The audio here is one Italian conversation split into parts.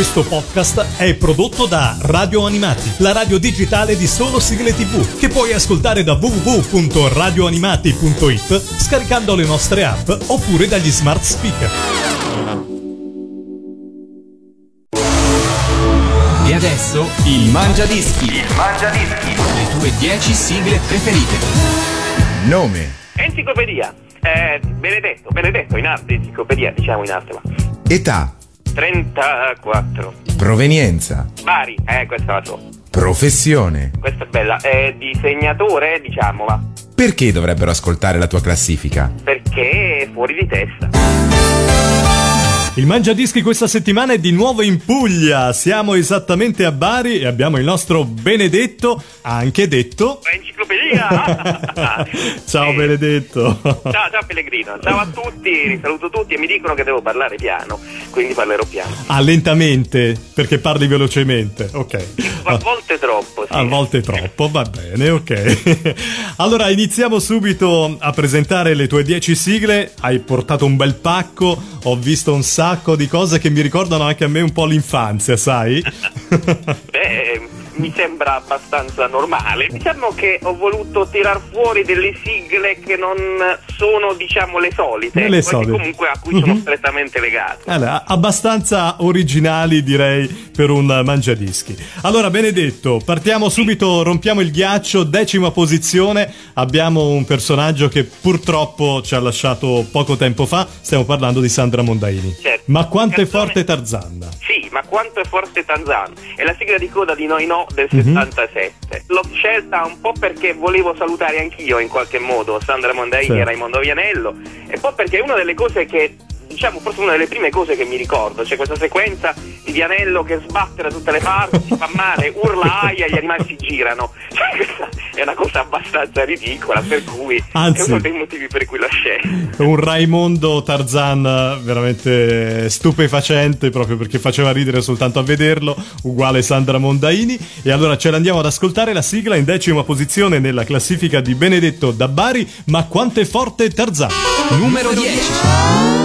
Questo podcast è prodotto da Radio Animati, la radio digitale di solo sigle tv, che puoi ascoltare da www.radioanimati.it scaricando le nostre app oppure dagli smart speaker. E adesso il Mangia Dischi. Il Mangia Dischi. Le tue 10 sigle preferite. Nome, Enciclopedia. Eh, Benedetto, Benedetto in arte, enciclopedia, diciamo in arte, ma. età, 34. provenienza, Bari, eh, questa la so. professione. Questa è bella. Eh, disegnatore, diciamo, ma. Perché dovrebbero ascoltare la tua classifica? Perché è fuori di testa. Il Mangia Dischi questa settimana è di nuovo in Puglia. Siamo esattamente a Bari e abbiamo il nostro Benedetto, anche detto. Enciclopedia! Ciao Eh, Benedetto. Ciao, ciao Pellegrino, ciao a tutti, vi saluto tutti e mi dicono che devo parlare piano, quindi parlerò piano. Ah, lentamente, perché parli velocemente. Ok. A volte troppo, sì. A volte troppo, va bene, ok. allora iniziamo subito a presentare le tue 10 sigle. Hai portato un bel pacco, ho visto un sacco di cose che mi ricordano anche a me un po' l'infanzia, sai? Beh, mi sembra abbastanza normale. Diciamo che ho voluto tirar fuori delle sigle che non sono, diciamo, le solite, Le solite. comunque a cui sono Mhm. strettamente legato. Allora, abbastanza originali direi per un mangiadischi. Allora, Benedetto, partiamo subito, rompiamo il ghiaccio, decima posizione. Abbiamo un personaggio che purtroppo ci ha lasciato poco tempo fa. Stiamo parlando di Sandra Mondaini. Certo. Ma quanto è Canzone- forte Tarzan? Sì, ma quanto è forte Tanzan? È la sigla di coda di Noi No del Mhm. 77. L'ho scelta un po' perché volevo salutare anch'io in qualche modo Sandra Mondaini Certo. e Raimondo Vianello e poi perché è una delle cose che diciamo forse una delle prime cose che mi ricordo, c'è questa sequenza di Vianello che sbatte da tutte le parti, si fa male, urla aia gli animali si girano. Cioè, questa è una cosa abbastanza ridicola, per cui Anzi. è uno dei motivi per cui l'ho scelta. Un Raimondo Tarzan veramente stupefacente proprio perché faceva ridere soltanto a vederlo, uguale Sandra Mondaini. E allora ce l'andiamo ad ascoltare la sigla in decima posizione nella classifica di Benedetto da Bari. Ma quanto è forte Tarzan? Numero 10.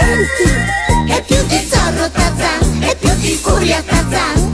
Senti, è più di zorro Tarzan, è più di furia Tarzan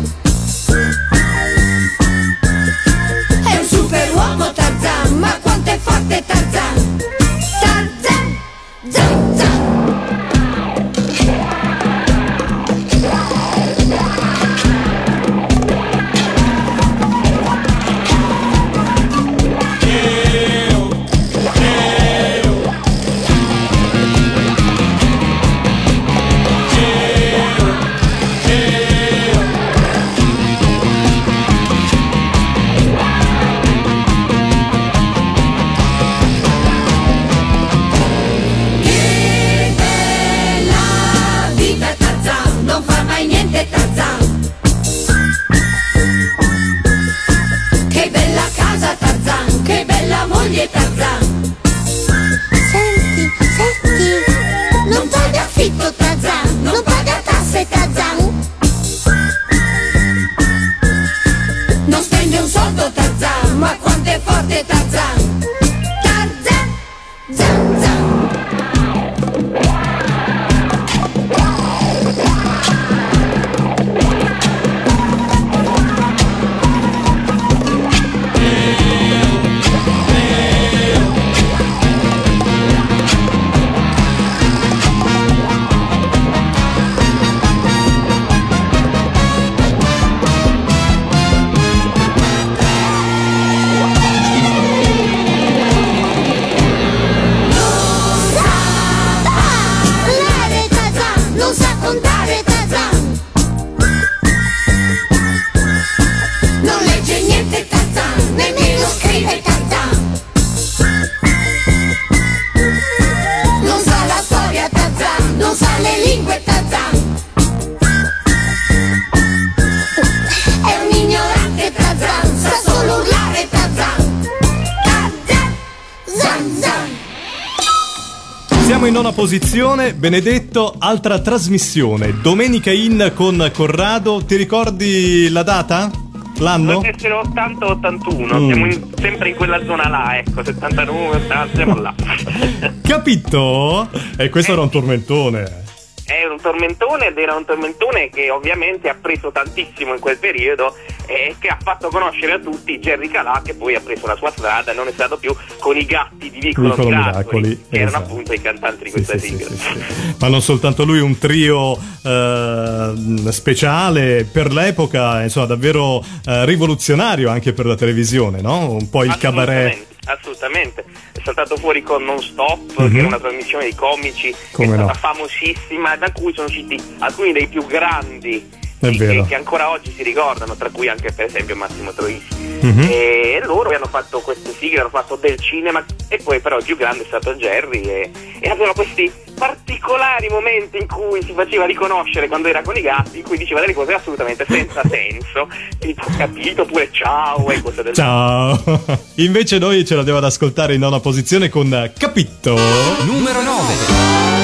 posizione, Benedetto, altra trasmissione, Domenica in con Corrado, ti ricordi la data? L'anno? Dovrebbe essere 80-81, Mm. siamo in- sempre in quella zona là, ecco, 79, 80, siamo là. Capito? E questo era un tormentone. È un tormentone ed era un tormentone che ovviamente ha preso tantissimo in quel periodo e che ha fatto conoscere a tutti Jerry Calà che poi ha preso la sua strada e non è stato più con i gatti di Vicolo, Miracoli, Miracoli, che erano esatto. appunto i cantanti di questa sì, sigla. sì, sì. Ma non soltanto lui, un trio eh, speciale per l'epoca, insomma, davvero eh, rivoluzionario anche per la televisione, no? Un po' il cabaret. Assolutamente, è saltato fuori con Non Stop, Mhm. che era una trasmissione di comici Come che è no. stata famosissima, da cui sono usciti alcuni dei più grandi che, che ancora oggi si ricordano, tra cui anche per esempio Massimo Troisi. Mhm. E loro hanno fatto queste sigle, hanno fatto del cinema e poi però il più grande è stato Jerry e, e avevano questi particolari momenti in cui si faceva riconoscere quando era con i gatti, in cui diceva delle cose assolutamente senza senso, tipo capito pure ciao e cose del Ciao! Invece noi ce l'abbiamo ad ascoltare in nona posizione con Capitto. Numero 9.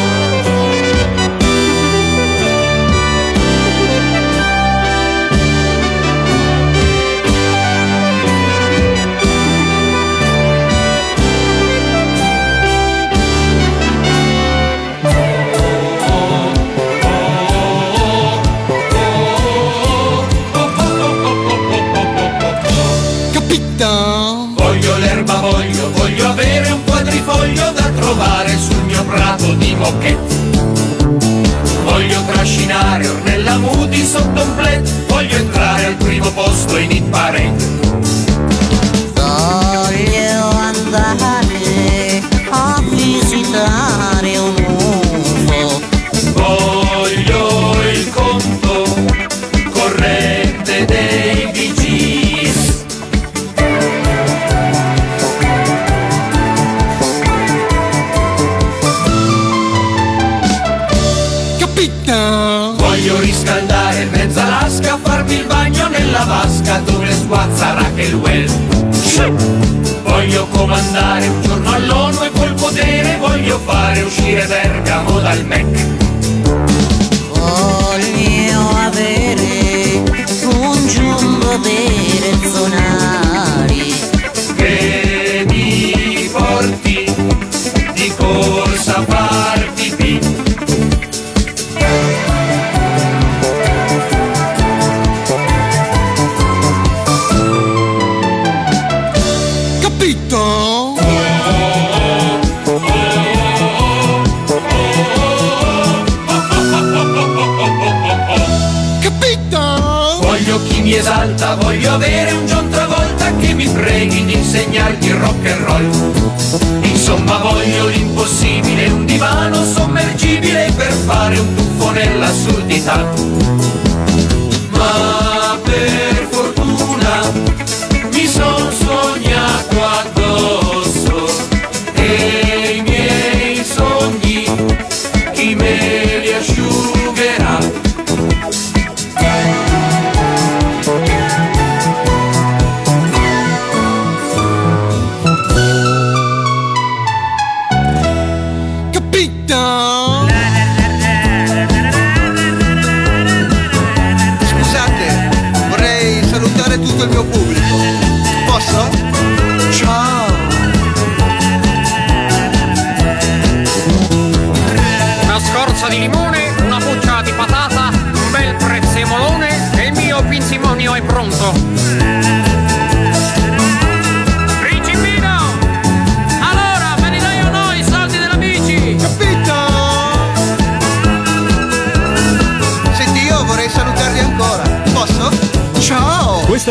Fare uscire Bergamo dal MEC. Insomma voglio l'impossibile, un divano sommergibile per fare un tuffo nell'assurdità.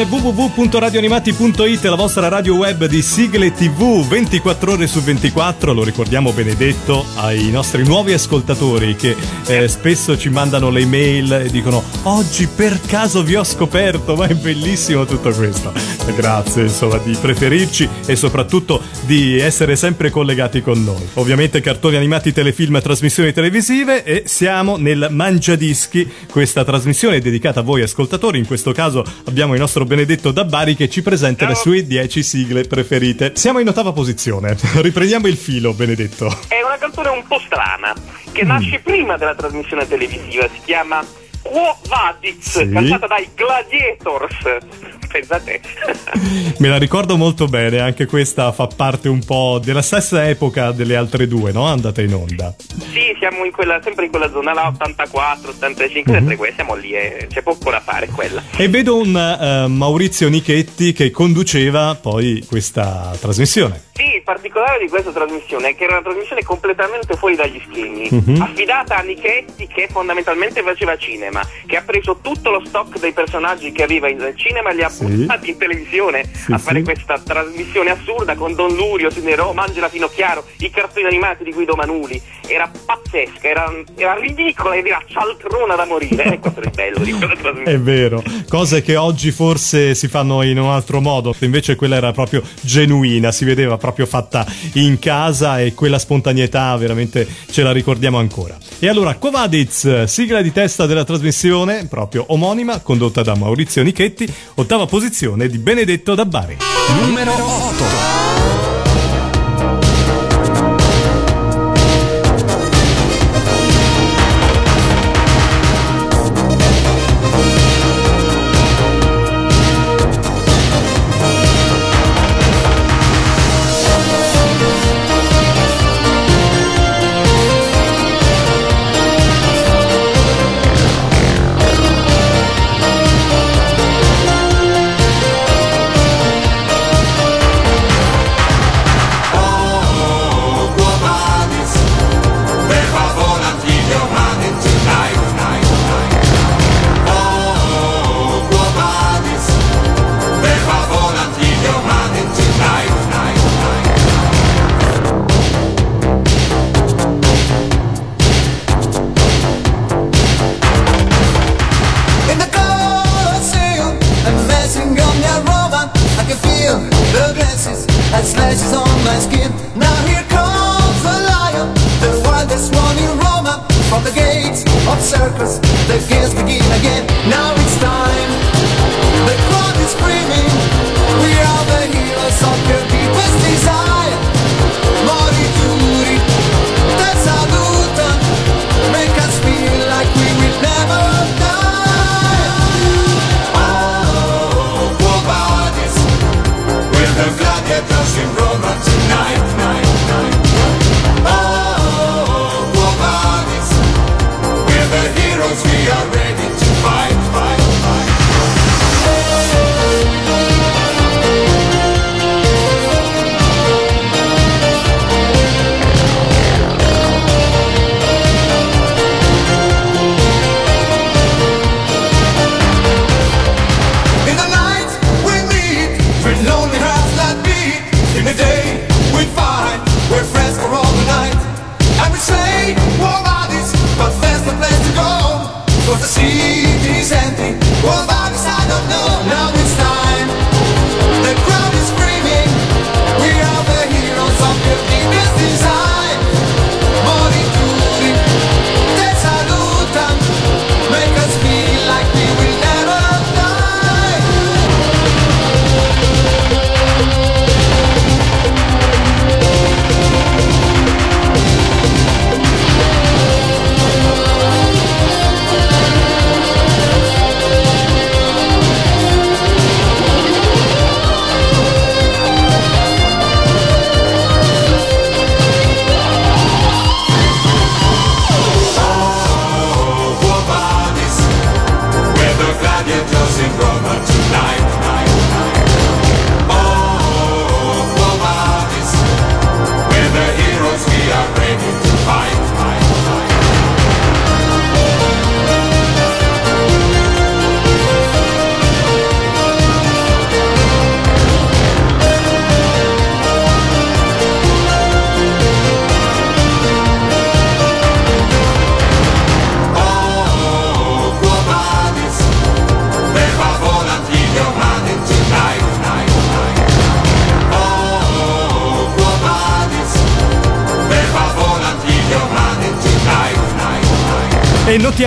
È www.radioanimati.it, la vostra radio web di sigle tv 24 ore su 24. Lo ricordiamo benedetto ai nostri nuovi ascoltatori che eh, spesso ci mandano le mail e dicono oggi per caso vi ho scoperto, ma è bellissimo tutto questo. Grazie insomma di preferirci e soprattutto di essere sempre collegati con noi. Ovviamente cartoni animati, telefilm trasmissioni televisive e siamo nel Mangiadischi, questa trasmissione è dedicata a voi ascoltatori, in questo caso abbiamo il nostro Benedetto Dabbari che ci presenta le sue 10 sigle preferite. Siamo in ottava posizione. Riprendiamo il filo, Benedetto. È una canzone un po' strana, Mm. che nasce prima della trasmissione televisiva, si chiama Quo Vadis, Sì. cantata dai Gladiators. Pensate. Me la ricordo molto bene, anche questa fa parte un po' della stessa epoca delle altre due, no? Andate in onda. sì, siamo in quella, sempre in quella zona là, 84, 85, Mhm. sempre que- siamo lì, eh, c'è poco da fare quella. E vedo un eh, Maurizio Nichetti che conduceva poi questa trasmissione. Sì, il particolare di questa trasmissione è che era una trasmissione completamente fuori dagli schemi, Mhm. affidata a Nichetti che fondamentalmente faceva cinema, che ha preso tutto lo stock dei personaggi che aveva in cinema e li ha Sì. buttati in televisione Sì, a sì. fare questa trasmissione assurda con Don Lurio, Sinero, Angela Finocchiaro, i cartoni animati di Guido Manuli. Era pazzesca, era, era ridicola ed era cialtrona da morire. E questo è il bello di quella trasmissione. È vero, cose che oggi forse si fanno in un altro modo, invece quella era proprio genuina, si vedeva proprio fatta in casa e quella spontaneità veramente ce la ricordiamo ancora. E allora, Covadiz, sigla di testa della trasmissione, proprio omonima, condotta da Maurizio Nichetti, ottava posizione di Benedetto Dabbari. Numero 8.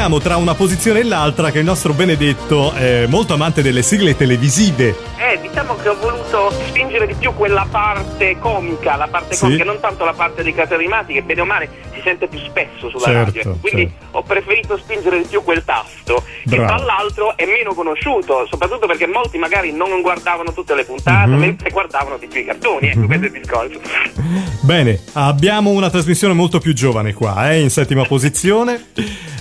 Notiamo tra una posizione e l'altra che il nostro Benedetto è molto amante delle sigle televisive. Eh, diciamo che ho voluto spingere di più quella parte comica, la parte Sì. comica, non tanto la parte dei cartoni animati che bene o male si sente più spesso sulla Certo, radio. Quindi ho preferito spingere di più quel tasto, Bravo. tra l'altro è meno conosciuto, soprattutto perché molti magari non guardavano tutte le puntate, Mhm. mentre guardavano di più i cartoni, ecco questo è il discorso. Bene, abbiamo una trasmissione molto più giovane qua, eh, in settima posizione.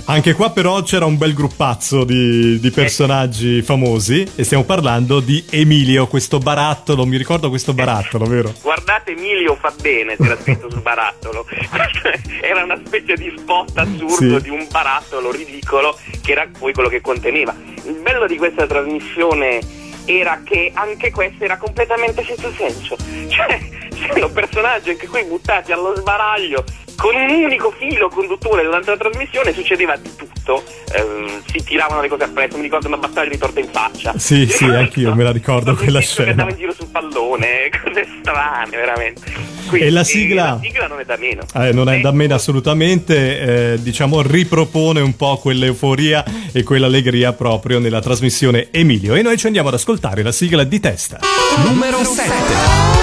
Anche qua però c'era un bel gruppazzo di, di personaggi famosi e stiamo parlando di Emilio, questo barattolo, mi ricordo questo barattolo, vero? Guardate Emilio fa bene, c'era scritto sul barattolo. era una specie di spot assurdo Sì. di un barattolo ridicolo che era poi quello che conteneva. Il bello di questa trasmissione era che anche questo era completamente senza senso. Cioè, c'erano personaggi anche qui buttati allo sbaraglio con un unico filo conduttore durante la trasmissione succedeva di tutto. Ehm, si tiravano le cose appresso, mi ricordo una battaglia di torta in faccia. Sì, sì, anch'io me la ricordo quella che andava scena. in giro sul pallone, cose strane, veramente. Quindi, E la sigla? La sigla non è da meno. Eh, non è da meno assolutamente, eh, diciamo ripropone un po' quell'euforia e quell'allegria proprio nella trasmissione Emilio. E noi ci andiamo ad ascoltare la sigla di testa. Numero 7.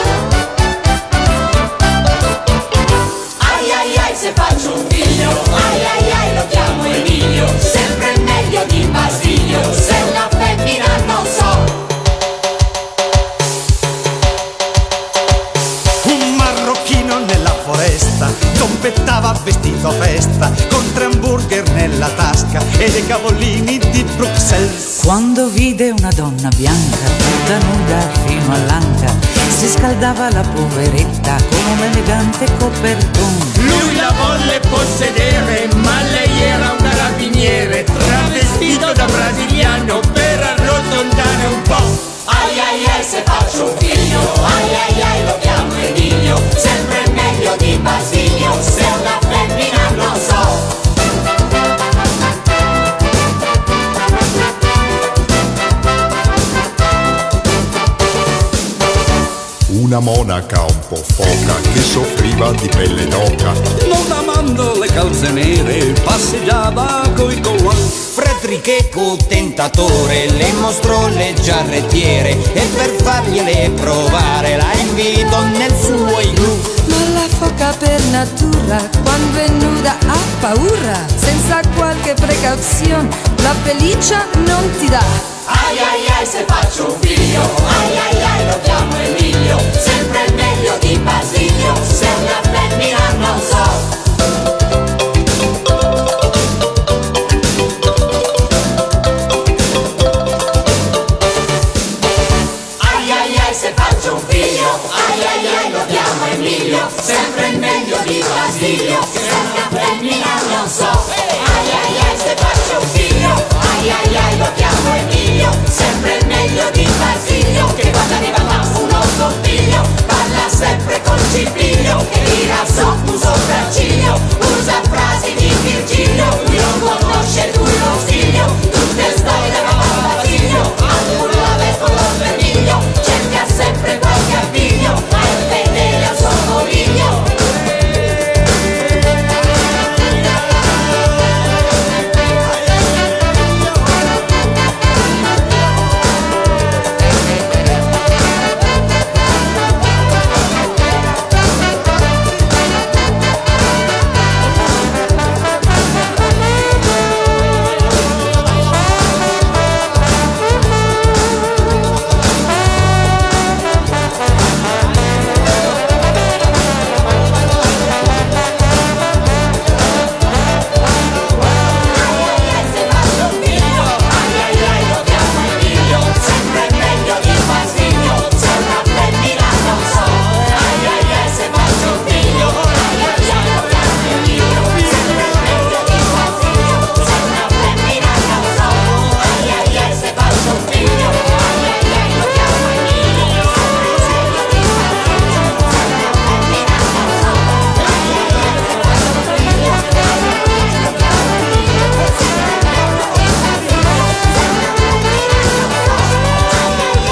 Vestito a festa Con tre hamburger nella tasca E dei cavolini di Bruxelles Quando vide una donna bianca, tutta nuda fino all'anca, si scaldava la poveretta con un elegante copertone. Lui la volle possedere, ma lei era un carabiniere, travestito da brasiliano per arrotondare un po'. Ai ai ai se faccio un figlio, ai ai ai lo chiamo Emilio, sempre meglio di Basilio, se è una Una monaca un po' foca che soffriva di pelle d'oca. Non amando le calze nere, passeggiava coi colon. Fredericheco tentatore le mostrò le giarrettiere e per fargliele provare la invitò nel suo igloo. Ma la foca per natura, quando è nuda ha paura, senza qualche precauzione, la pelliccia non ti dà. Ai ai ai se faccio un figlio, ai ai ai lo chiamo Emilio, sempre meglio di Basilio, se una femmina non so. Ai ai ai se faccio lo chiamo Emilio, sempre meglio di Basilio, se una femmina non so.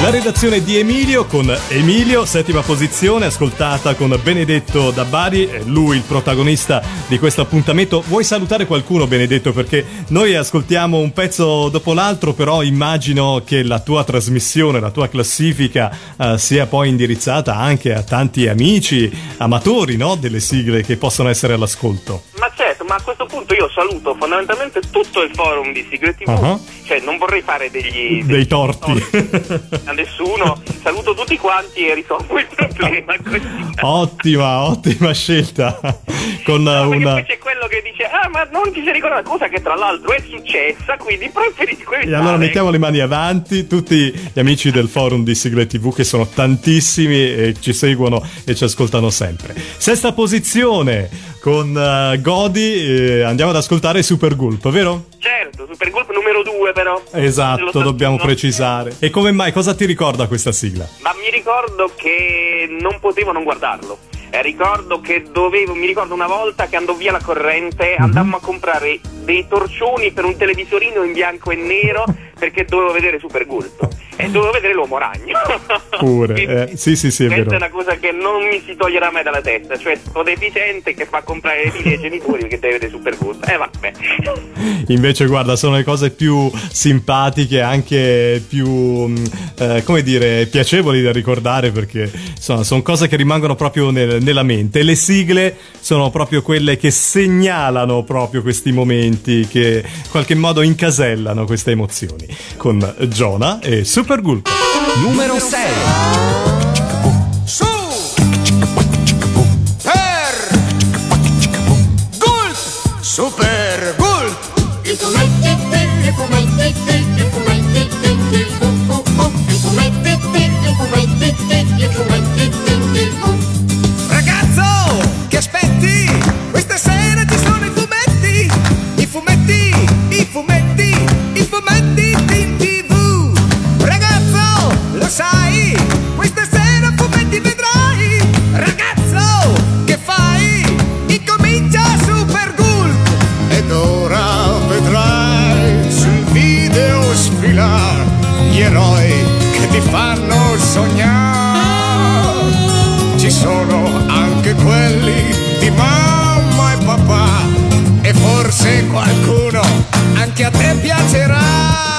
La redazione di Emilio con Emilio, settima posizione, ascoltata con Benedetto da Bari, lui il protagonista di questo appuntamento. Vuoi salutare qualcuno, Benedetto? Perché noi ascoltiamo un pezzo dopo l'altro, però immagino che la tua trasmissione, la tua classifica eh, sia poi indirizzata anche a tanti amici, amatori no? delle sigle che possono essere all'ascolto. Ma certo, ma a questo punto io saluto fondamentalmente tutto il forum di Siglet TV, Ah. cioè non vorrei fare degli, Dei torti. a nessuno, saluto tutti quanti e risolvo il problema ottima, ottima scelta. Con Perché una... c'è quello che dice, ah ma non ti sei ricordato, cosa che tra l'altro è successa, quindi preferisco E allora mettiamo le mani avanti, tutti gli amici del forum di Sigle TV che sono tantissimi e ci seguono e ci ascoltano sempre. Sesta posizione con eh, Godi, eh, andiamo ad ascoltare Super Gulp, vero? Certo, Super Gulp numero 2 però. Esatto, dobbiamo precisare. E come mai? Cosa ti ricorda questa sigla? Ma mi ricordo che non potevo non guardarlo. Eh, ricordo che dovevo, mi ricordo una volta che andò via la corrente, Mhm. andammo a comprare dei torcioni per un televisorino in bianco e nero perché dovevo vedere Super Gulp e dovevo vedere l'uomo ragno. Pure. eh, sì, sì, sì, è Questa vero. è una cosa che non mi si toglierà mai dalla testa, cioè sto deficiente che fa comprare le figlie ai genitori perché deve vedere Super Gulp. Eh vabbè. Invece, guarda, sono le cose più simpatiche, anche più, mh, eh, come dire, piacevoli da ricordare perché insomma, sono cose che rimangono proprio nel- nella mente. E le sigle sono proprio quelle che segnalano proprio questi momenti, che in qualche modo incasellano queste emozioni. Con Jonah e Super Gulp. Numero 6. Su! Per! Gulp! Super Gulp! I fumetti, i fumetti, i fumetti, i fumetti, i fumetti, i fumetti, i fumetti, a te piacerà.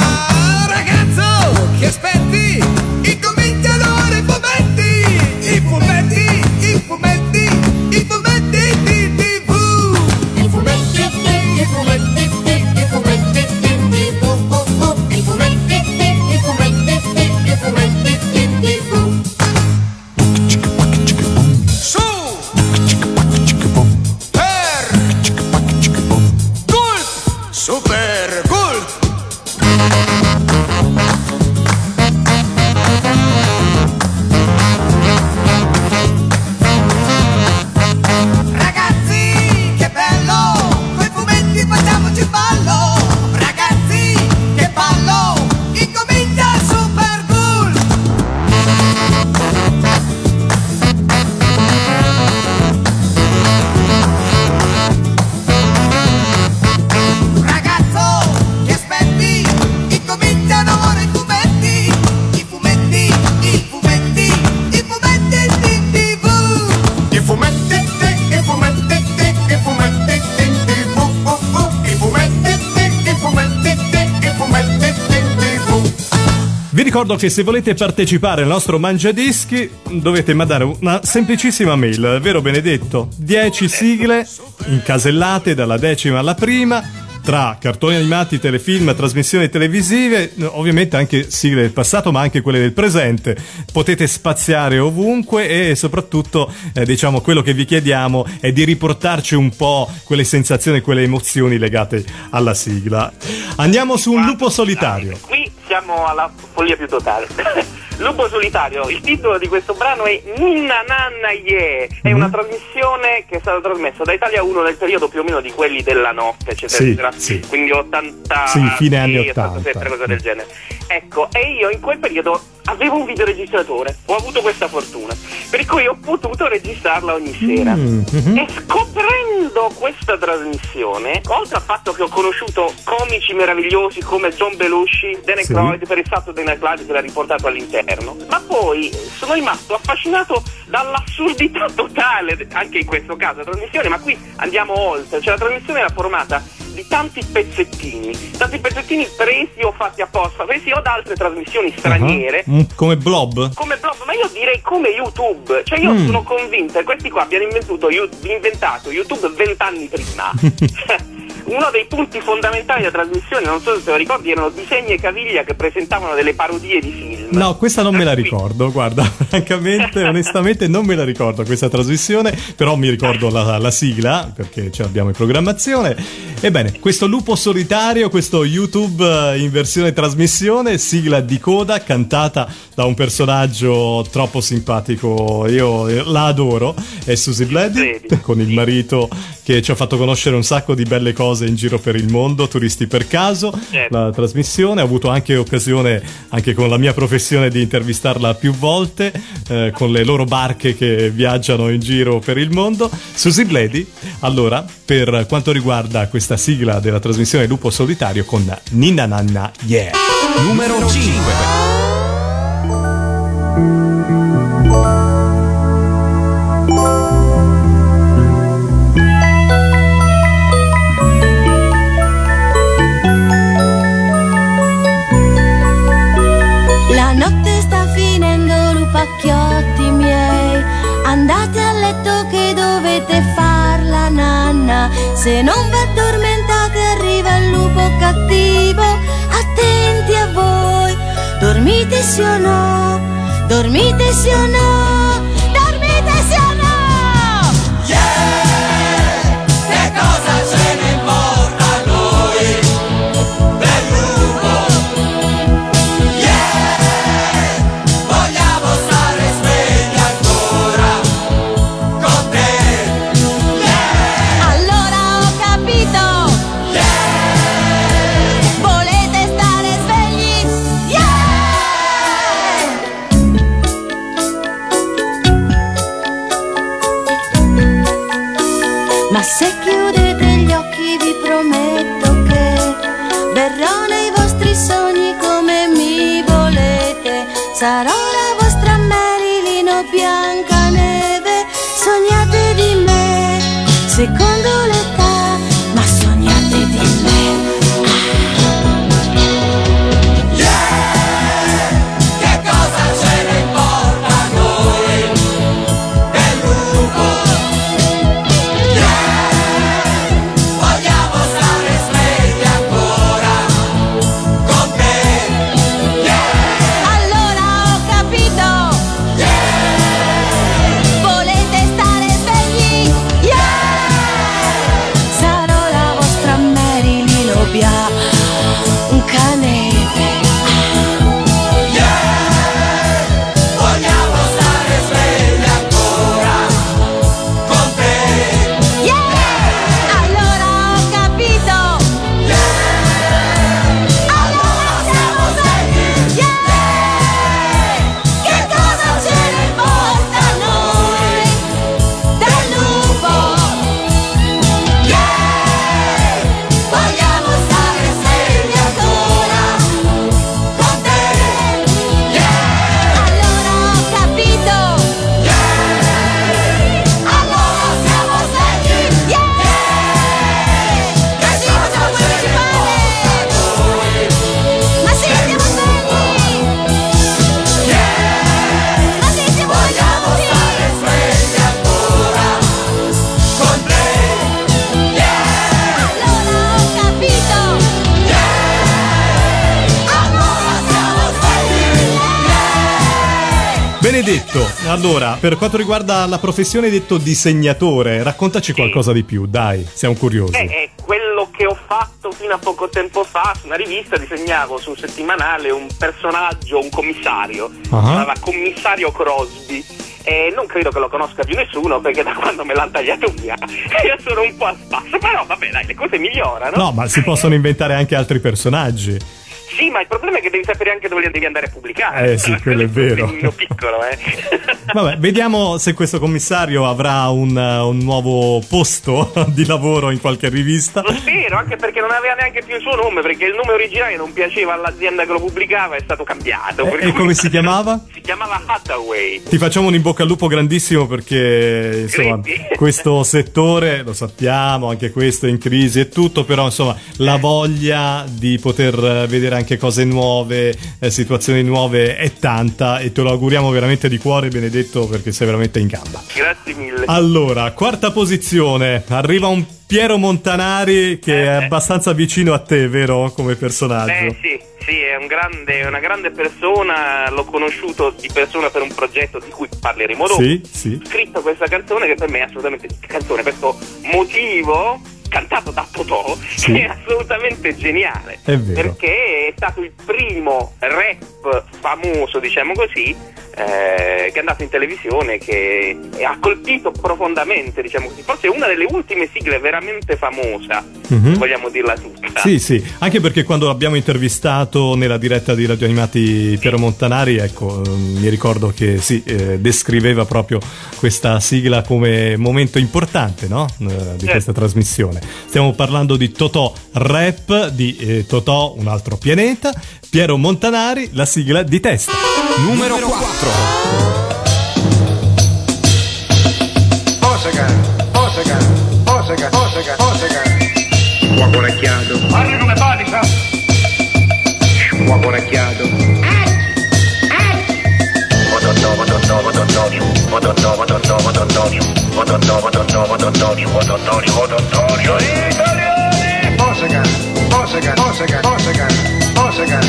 Ricordo che se volete partecipare al nostro Mangiadischi dovete mandare una semplicissima mail, vero Benedetto? 10 sigle incasellate dalla decima alla prima tra cartoni animati, telefilm, trasmissioni televisive, ovviamente anche sigle del passato ma anche quelle del presente. Potete spaziare ovunque e soprattutto eh, diciamo quello che vi chiediamo è di riportarci un po' quelle sensazioni, quelle emozioni legate alla sigla. Andiamo su un lupo solitario. Qui siamo alla follia più totale. Lupo solitario, il titolo di questo brano è Ninna Nanna Ye, è una trasmissione che è stata trasmessa da Italia 1 nel periodo più o meno di quelli della notte, eccetera, Sì, eccetera. sì. Quindi 80 Sì, fine anni 87, 80. cosa del genere. Ecco, e io in quel periodo avevo un videoregistratore, ho avuto questa fortuna. Per cui ho potuto registrarla ogni sera. Mm, mhm. E scoprendo questa trasmissione, oltre al fatto che ho conosciuto comici meravigliosi come John Belushi, Dan Sì. Per il fatto che Night Live se l'ha riportato all'interno, ma poi sono rimasto affascinato dall'assurdità totale, anche in questo caso, la trasmissione, ma qui andiamo oltre, cioè la trasmissione era formata di tanti pezzettini, tanti pezzettini presi o fatti apposta, presi o da altre trasmissioni straniere, Ah, mm, Come blob? come blog, ma io direi come YouTube. Cioè, io Mm. sono convinto che questi qua abbiano inventato YouTube vent'anni prima. Uno dei punti fondamentali della trasmissione, non so se te lo ricordi, erano disegni e caviglia che presentavano delle parodie di film. No, questa non me la ricordo, guarda, francamente, onestamente non me la ricordo questa trasmissione, però mi ricordo la, la sigla, perché ce l'abbiamo in programmazione. Ebbene, questo lupo solitario, questo YouTube eh, in versione trasmissione, sigla di coda, cantata da un personaggio troppo simpatico, io eh, la adoro, è Susie Bleddy, con il marito che ci ha fatto conoscere un sacco di belle cose in giro per il mondo, turisti per caso, Certo. la trasmissione, ho avuto anche occasione, anche con la mia professione, di intervistarla più volte, eh, con le loro barche che viaggiano in giro per il mondo. Susie Bledi, allora, per quanto riguarda questa sigla della trasmissione Lupo Solitario con Ninna Nanna Yeah. Numero 5. La notte sta finendo, lupacchiotti miei. Andate a letto dormite sì o no? Dormite sì o no? Sarò la vostra Marilyn o Biancaneve. Sognate di me secondo Benedetto, allora, per quanto riguarda la professione hai detto disegnatore, raccontaci qualcosa di più, dai, siamo curiosi. Eh, è quello che ho fatto fino a poco tempo fa su una rivista, disegnavo su un settimanale un personaggio, un commissario, si Ah. chiamava Commissario Crosby. E non credo che lo conosca più nessuno perché da quando me l'hanno tagliato via io sono un po' a spasso, però vabbè dai, le cose migliorano. No, ma si possono inventare anche altri personaggi. Sì, ma il problema è che devi sapere anche dove li devi andare a pubblicare. Eh sì, quello è vero. Un piccolo, eh. Vabbè, vediamo se questo commissario avrà un, un nuovo posto di lavoro in qualche rivista. Lo spero, anche perché non aveva neanche più il suo nome, perché il nome originale non piaceva all'azienda che lo pubblicava, è stato cambiato. per E, come si chiamava? Si chiamava Hathaway. Ti facciamo un in bocca al lupo grandissimo perché insomma Credi? questo settore, lo sappiamo, anche questo è in crisi e tutto, però insomma la voglia di poter eh, vedere anche cose nuove, eh, situazioni nuove è tanta e te lo auguriamo veramente di cuore Benedetto perché sei veramente in gamba. Grazie mille. Allora, quarta posizione, arriva un Piero Montanari che è abbastanza vicino a te, vero? Come personaggio. Eh sì, sì, è un grande, una grande persona, l'ho conosciuto di persona per un progetto di cui parleremo dopo. Sì, sì. Ho scritto questa canzone che per me è assolutamente canzone, questo motivo cantato da Totò Sì. è assolutamente geniale È perché è stato il primo rap famoso diciamo così eh, che è andato in televisione che ha colpito profondamente diciamo così forse è una delle ultime sigle veramente famosa Mhm. vogliamo dirla tutta Sì, sì, anche perché quando l'abbiamo intervistato nella diretta di Radio Animati Piero Montanari, ecco, eh, mi ricordo che sì, eh, descriveva proprio questa sigla come momento importante, no? Eh, di Certo. questa trasmissione. Stiamo parlando di Totò Rap, di eh, Totò Un altro pianeta, Piero Montanari, la sigla di testa. Numero, Numero 4. 4. Osega, Osega, Osega, Osega, Osega. Uovo recchiato. Parli come panica. Uovo recchiato. Italiani! Osega, Osega, Osega, Osega. Osaka,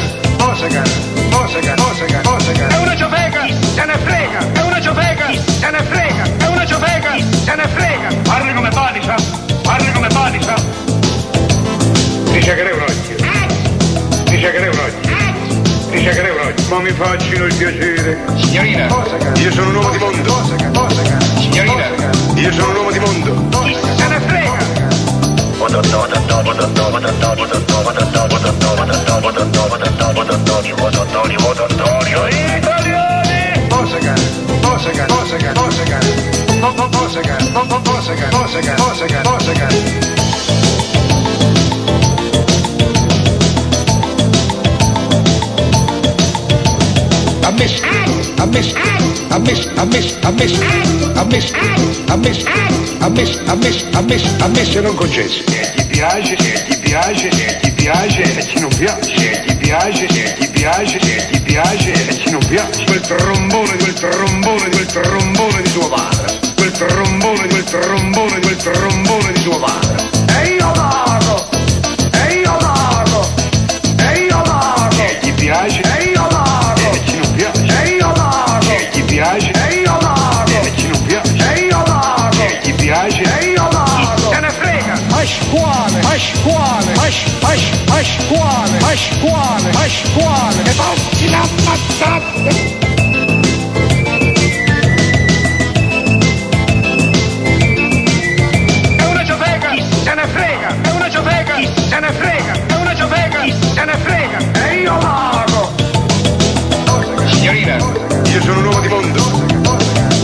Osaka, Osaka, Osaka, Osaka. È una ciofeca, se ne frega, è una ciofeca, se ne frega, è una ciofeca, se ne frega. Parli come Panica, parli come Panica. Dice che è un occhio. Dice che è un occhio. Dice che è un occhio. Ma mi facciano il piacere. Signorina, Io sono a me, a me, a me, a me, a me, a me, a me, a me se non concesse. Se ti piace, se ti piace, se ti piace, e se non piace, se ti piace, se ti piace, se ti piace, e se non piace. Quel trombone, quel trombone, quel trombone di tuo padre. Quel trombone, quel trombone, quel trombone di tuo padre. A scuole, a scuole, a scuole, a scuole, a scuole, a scuole. E fatti l'ammazzata. È una ciofeca, se ne frega, è una ciofeca, se ne frega, è una ciofeca, se ne frega, e io vago. Signorina, io sono un uomo di mondo.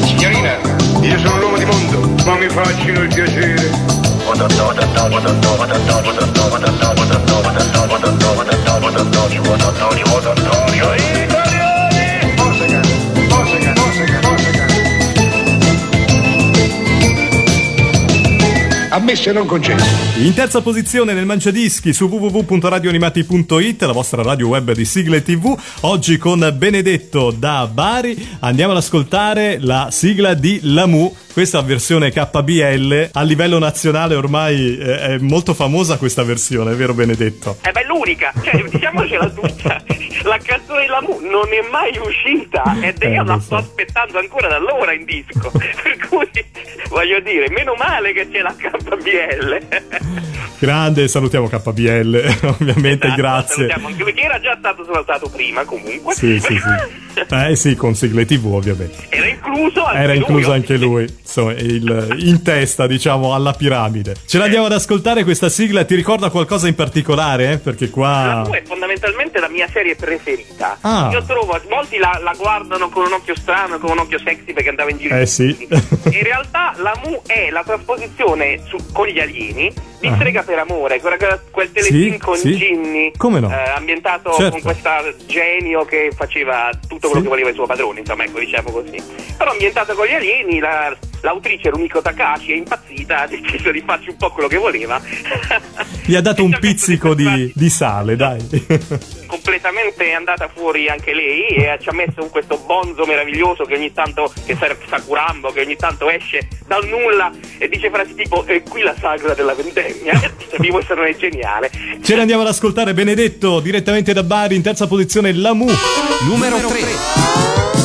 Signorina, io sono un uomo di mondo. Ma mi facciano il piacere. You want to know, you want to know. Ammesso e non concesso. In terza posizione nel Mangiadischi su www.radioanimati.it, la vostra radio web di sigle tv. Oggi con Benedetto da Bari andiamo ad ascoltare la sigla di Lamu. Questa versione KBL a livello nazionale ormai eh, è molto famosa questa versione, è vero Benedetto? Eh beh, l'unica, cioè, diciamocela tutta. La canzone di Lamu non è mai uscita ed Eh, io lo la so. sto aspettando ancora da allora in disco. Per cui, voglio dire, meno male che c'è la KBL. Grande, salutiamo KBL, ovviamente, Esatto, grazie. salutiamo, perché era già stato salutato prima comunque. Sì, sì, sì. Eh sì, con sigle tv ovviamente. Era in incluso anche Era lui, incluso oh. anche lui, insomma, il- in testa, diciamo, alla piramide. Ce l'andiamo ad ascoltare questa sigla, ti ricorda qualcosa in particolare? eh? Perché La qua... tua è fondamentalmente la mia serie preferita. Ah. Io trovo, molti la, la guardano con un occhio strano, con un occhio sexy perché andava in giro. Eh sì. In realtà la Mu è la trasposizione su- con gli alieni di Strega per Amore, quella- quella- quel telefilm Sì, con sì. Ginny, Come no? eh, ambientato Certo. con questa genio che faceva tutto quello Sì. che voleva il suo padrone, insomma, ecco, diciamo così. Però ambientato con gli alieni, la- l'autrice Rumiko Takashi è impazzita, ha deciso di farci un po' quello che voleva. Gli ha dato un pizzico di, di sale, dai. Completamente andata fuori anche lei e ci ha messo questo bonzo meraviglioso che ogni tanto che Sakurambo che ogni tanto esce dal nulla e dice frasi tipo e qui la sagra della vendemmia essere non è geniale Ce ne andiamo ad ascoltare Benedetto direttamente da Bari in terza posizione Lamu. Numero 3.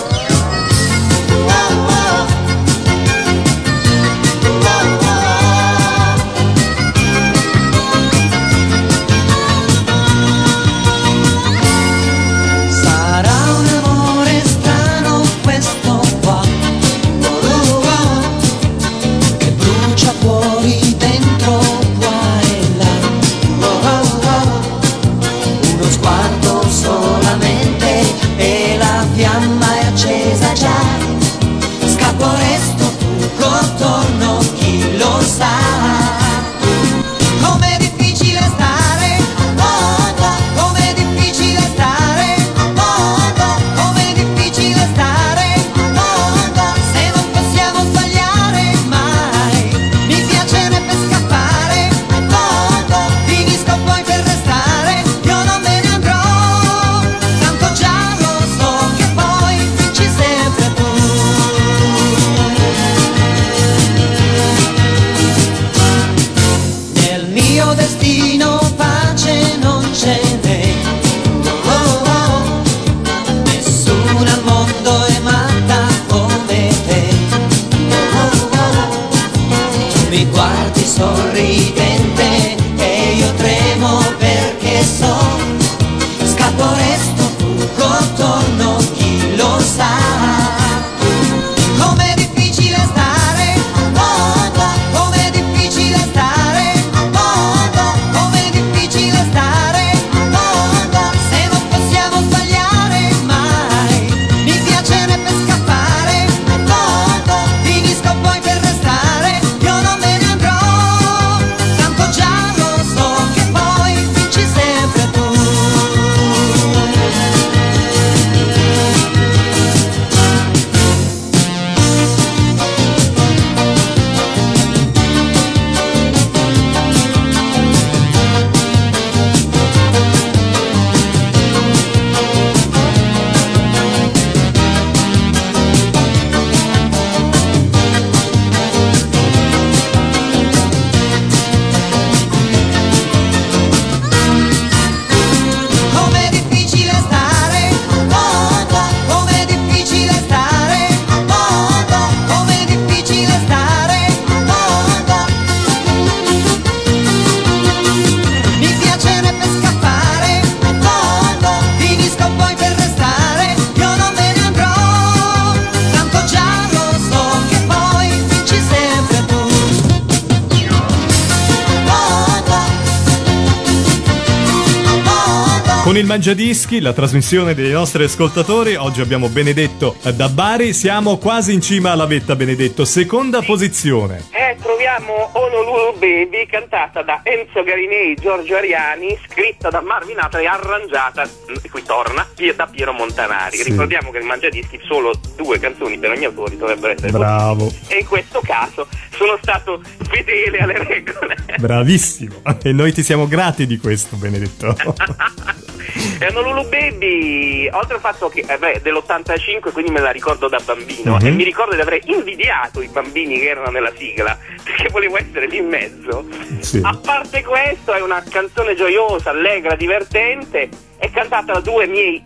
Con il Mangiadischi, la trasmissione dei nostri ascoltatori, oggi abbiamo Benedetto da Bari, siamo quasi in cima alla vetta Benedetto, seconda posizione. Eh, troviamo Honolulu Baby cantata da Enzo Garinei, Giorgio Ariani, scritta da Marvin Apra e arrangiata, mm, qui torna, da Piero Montanari. Sì. Ricordiamo che il Mangiadischi solo due canzoni per ogni autore dovrebbero essere così. Bravo, E in questo caso sono stato fedele alle regole. bravissimo. E noi ti siamo grati di questo Benedetto. E Honolulu Baby, oltre al fatto che eh beh, dell'85, quindi me la ricordo da bambino, Mhm. e mi ricordo di aver invidiato i bambini che erano nella sigla, perché volevo essere lì in mezzo. Sì. A parte questo, è una canzone gioiosa, allegra, divertente, è cantata da due miei,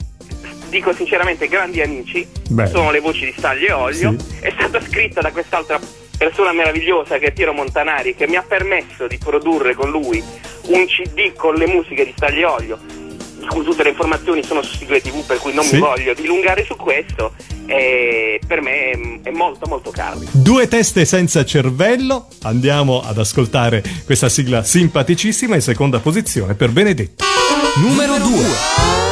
dico sinceramente, grandi amici, Bene. sono le voci di Staglio e Olio, Sì. è stata scritta da quest'altra persona meravigliosa che è Piero Montanari, che mi ha permesso di produrre con lui un CD con le musiche di Staglio e Olio tutte le informazioni sono su Sigle TV, per cui non Sì. mi voglio dilungare su questo, e per me è- è molto molto caro. Due teste senza cervello. Andiamo ad ascoltare questa sigla simpaticissima in seconda posizione per Benedetto. Numero 2.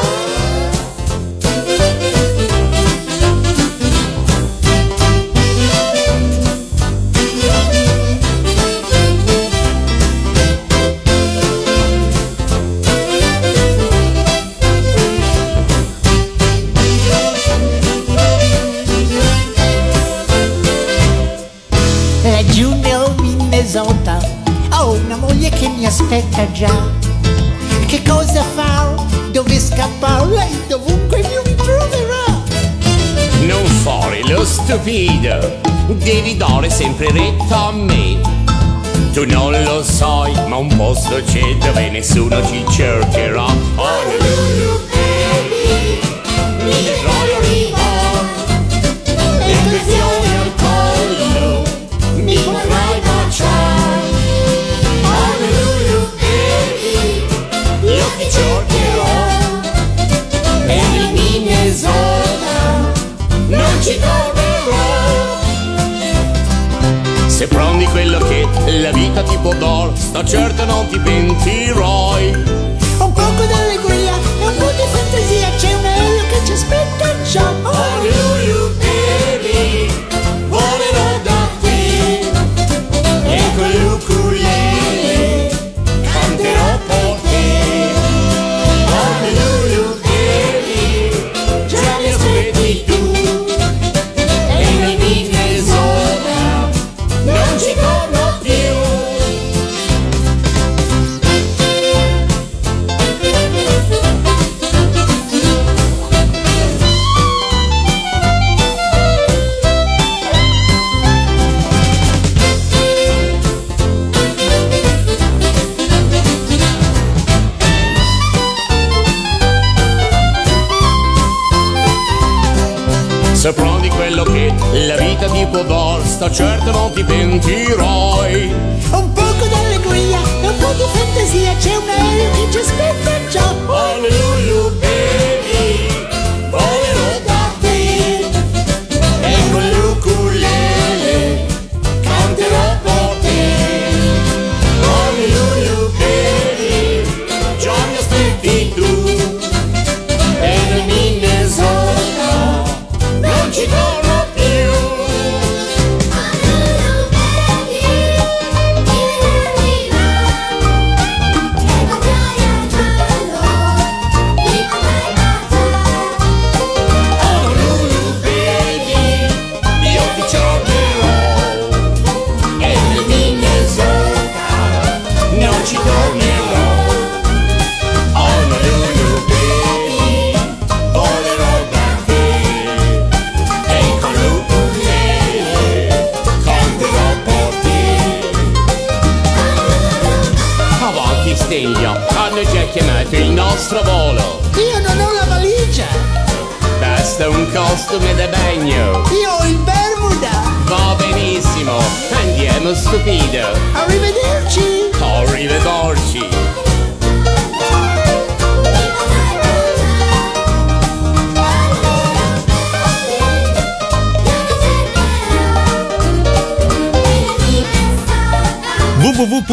Un posto c'è dove nessuno ti cercherà. Honolulu, Prendi quello che la vita ti può dar, sta certo non ti pentirai. Un poco d'allegria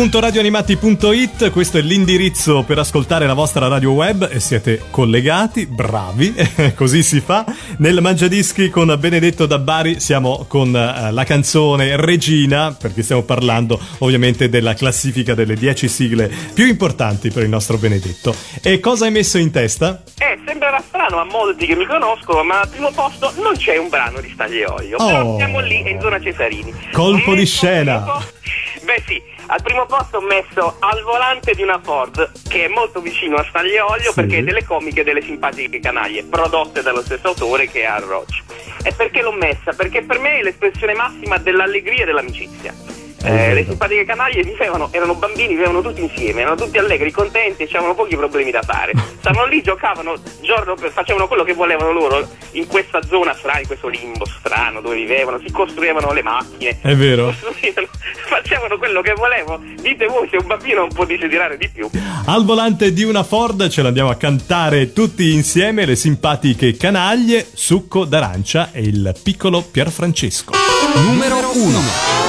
www.radioanimati.it questo è l'indirizzo per ascoltare la vostra radio web e siete collegati, bravi, così si fa. Nel Mangiadischi con Benedetto da Bari siamo con eh, la canzone Regina, perché stiamo parlando ovviamente della classifica delle 10 sigle più importanti per il nostro Benedetto. E cosa hai messo in testa? Eh, sembrerà strano a molti che mi conoscono, ma al primo posto non c'è un brano di Staglioio. Oh. Però siamo lì, in zona Cesarini. Colpo Ho di scena. al primo po- Beh sì, al primo posto ho messo Al volante di una Ford, che è molto vicino a Staglioio Sì. perché è delle comiche e delle simpatiche canaglie, prodotte dallo stesso autore che è Al Roach. E perché l'ho messa? Perché per me è l'espressione massima dell'allegria e dell'amicizia. Eh, le simpatiche canaglie vivevano, erano bambini, vivevano tutti insieme, erano tutti allegri, contenti e avevano pochi problemi da fare. Stavano lì, giocavano, giorno per- facevano quello che volevano loro in questa zona strana, in questo limbo strano dove vivevano, si costruivano le macchine, È vero. costruivano, facevano quello che volevo. Dite voi se un bambino non può desiderare di più. Al volante di una Ford ce l'andiamo a cantare tutti insieme le simpatiche canaglie, succo d'arancia e il piccolo Pierfrancesco. Numero 1.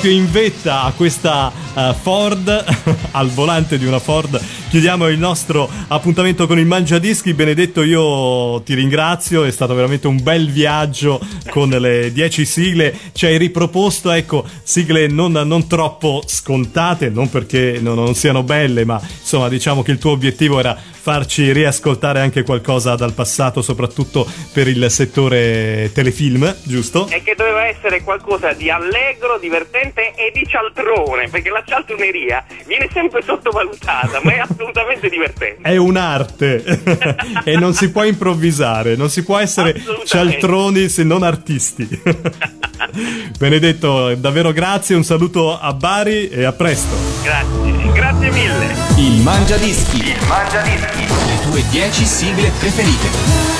Proprio in vetta a questa eh, Ford, al volante di una Ford, chiudiamo il nostro appuntamento con il Mangiadischi. Benedetto, io ti ringrazio, è stato veramente un bel viaggio con le 10 sigle. Ci hai riproposto, ecco, sigle non, non troppo scontate, non perché non, non siano belle, ma insomma diciamo che il tuo obiettivo era farci riascoltare anche qualcosa dal passato, soprattutto per il settore telefilm, giusto? E che doveva essere qualcosa di allegro, divertente e di cialtrone, perché la cialtroneria viene sempre sottovalutata, ma è assolutamente divertente. È un'arte e non si può improvvisare, non si può essere cialtroni se non artisti. Benedetto, davvero grazie, un saluto a Bari e a presto. Grazie, grazie mille. Il Mangiadischi. Il Mangiadischi. Le tue 10 sigle preferite.